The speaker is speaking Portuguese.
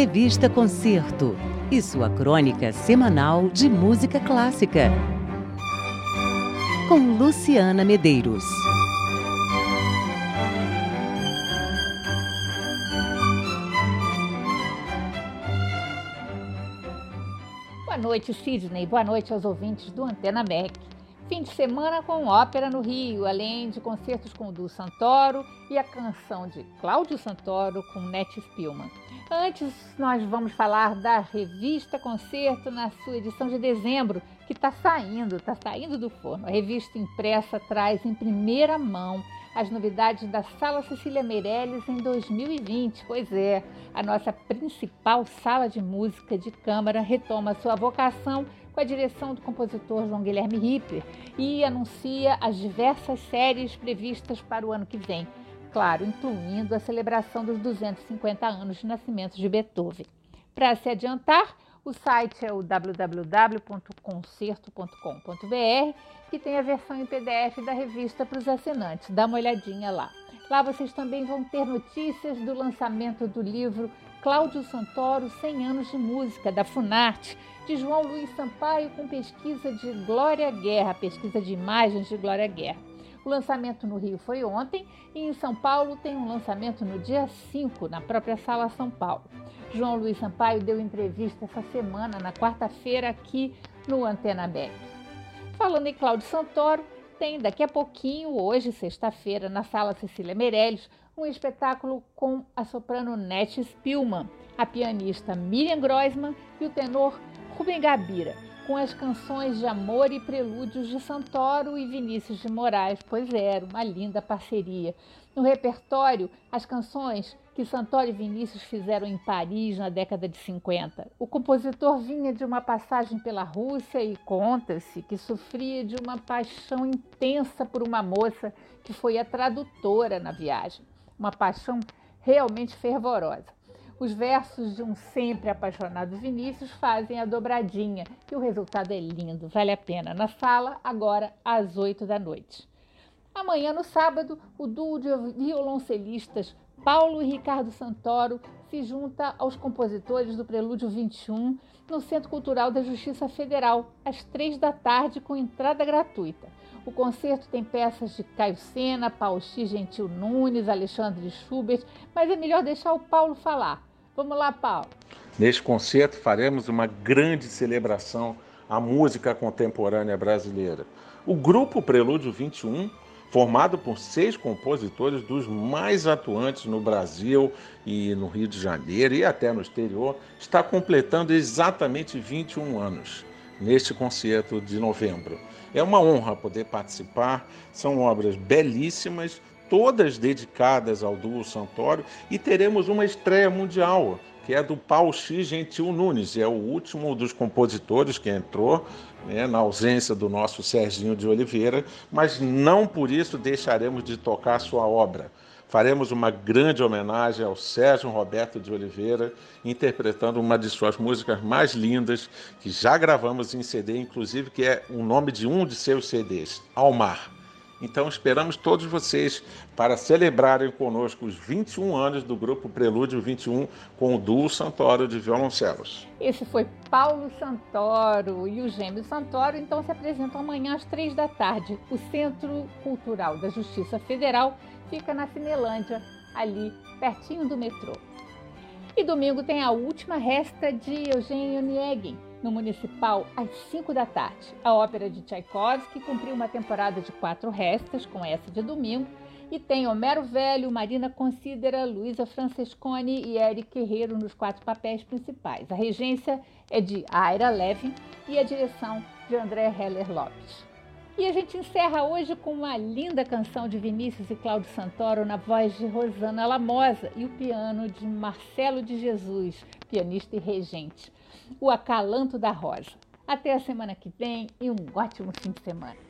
Revista Concerto e sua crônica semanal de música clássica. Com Luciana Medeiros. Boa noite, Sidney. Boa noite aos ouvintes do Antena MEC. Fim de semana com ópera no Rio, além de concertos com Du Santoro e a canção de Cláudio Santoro com Nete Spillman. Antes, nós vamos falar da revista Concerto na sua edição de dezembro, que está saindo, está saindo do forno. A revista impressa traz em primeira mão as novidades da Sala Cecília Meirelles em 2020. Pois é, a nossa principal sala de música de câmara retoma sua vocação com a direção do compositor João Guilherme Ripper e anuncia as diversas séries previstas para o ano que vem, claro, incluindo a celebração dos 250 anos de nascimento de Beethoven. Para se adiantar, o site é o www.concerto.com.br, que tem a versão em PDF da revista para os assinantes. Dá uma olhadinha lá. Lá vocês também vão ter notícias do lançamento do livro Cláudio Santoro, 100 anos de música, da Funarte, de João Luiz Sampaio com pesquisa de Glória Guerra, pesquisa de imagens de Glória Guerra. O lançamento no Rio foi ontem e em São Paulo tem um lançamento no dia 5, na própria Sala São Paulo. João Luiz Sampaio deu entrevista essa semana, na quarta-feira, aqui no Antena Beck. Falando em Cláudio Santoro, tem daqui a pouquinho, hoje, sexta-feira, na Sala Cecília Meirelles, um espetáculo com a soprano Nete Spillman, a pianista Miriam Groisman e o tenor Rubem Gabira, com as canções de amor e prelúdios de Santoro e Vinícius de Moraes, pois era uma linda parceria. No repertório, as canções que Santoro e Vinícius fizeram em Paris na década de 50. O compositor vinha de uma passagem pela Rússia e conta-se que sofria de uma paixão intensa por uma moça que foi a tradutora na viagem. Uma paixão realmente fervorosa. Os versos de um sempre apaixonado Vinícius fazem a dobradinha e o resultado é lindo, vale a pena. Na sala, agora às 8 da noite. Amanhã, no sábado, o duo de violoncelistas Paulo e Ricardo Santoro se junta aos compositores do Prelúdio 21 no Centro Cultural da Justiça Federal, às três da tarde, com entrada gratuita. O concerto tem peças de Caio Sena, Paulo X Gentil Nunes, Alexandre Schubert, mas é melhor deixar o Paulo falar. Vamos lá, Paulo. Neste concerto faremos uma grande celebração à música contemporânea brasileira. O grupo Prelúdio 21, formado por seis compositores dos mais atuantes no Brasil e no Rio de Janeiro e até no exterior, está completando exatamente 21 anos neste concerto de novembro. É uma honra poder participar, são obras belíssimas, todas dedicadas ao duo Santoro, e teremos uma estreia mundial, que é do Paulo X Gentil Nunes, é o último dos compositores que entrou, né, na ausência do nosso Serginho de Oliveira, mas não por isso deixaremos de tocar sua obra. Faremos uma grande homenagem ao Sérgio Roberto de Oliveira, interpretando uma de suas músicas mais lindas, que já gravamos em CD, inclusive, que é o nome de um de seus CDs, Ao Mar. Então esperamos todos vocês para celebrarem conosco os 21 anos do grupo Prelúdio 21 com o duo Santoro de violoncelos. Esse foi Paulo Santoro e o Gêmeo Santoro, então se apresentam amanhã às três da tarde. O Centro Cultural da Justiça Federal fica na Cinelândia, ali pertinho do metrô. E domingo tem a última resta de Eugênio Nieguen, no Municipal às 5 da tarde. A ópera de Tchaikovsky cumpriu uma temporada de quatro restas, com essa de domingo, e tem Homero Velho, Marina Considera, Luísa Francesconi e Eric Guerreiro nos quatro papéis principais. A regência é de Aira Levin e a direção de André Heller Lopes. E a gente encerra hoje com uma linda canção de Vinícius e Cláudio Santoro na voz de Rosana Lamosa e o piano de Marcelo de Jesus, pianista e regente. O Acalanto da Rosa. Até a semana que vem e um ótimo fim de semana.